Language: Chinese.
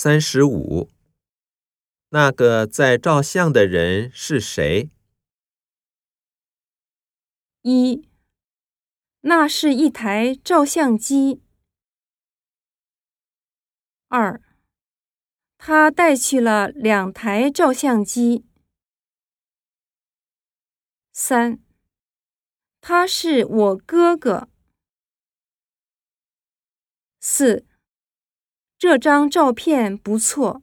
三十五，那个在照相的人是谁？一，那是一台照相机。二，他带去了两台照相机。三，他是我哥哥。四，这张照片不错。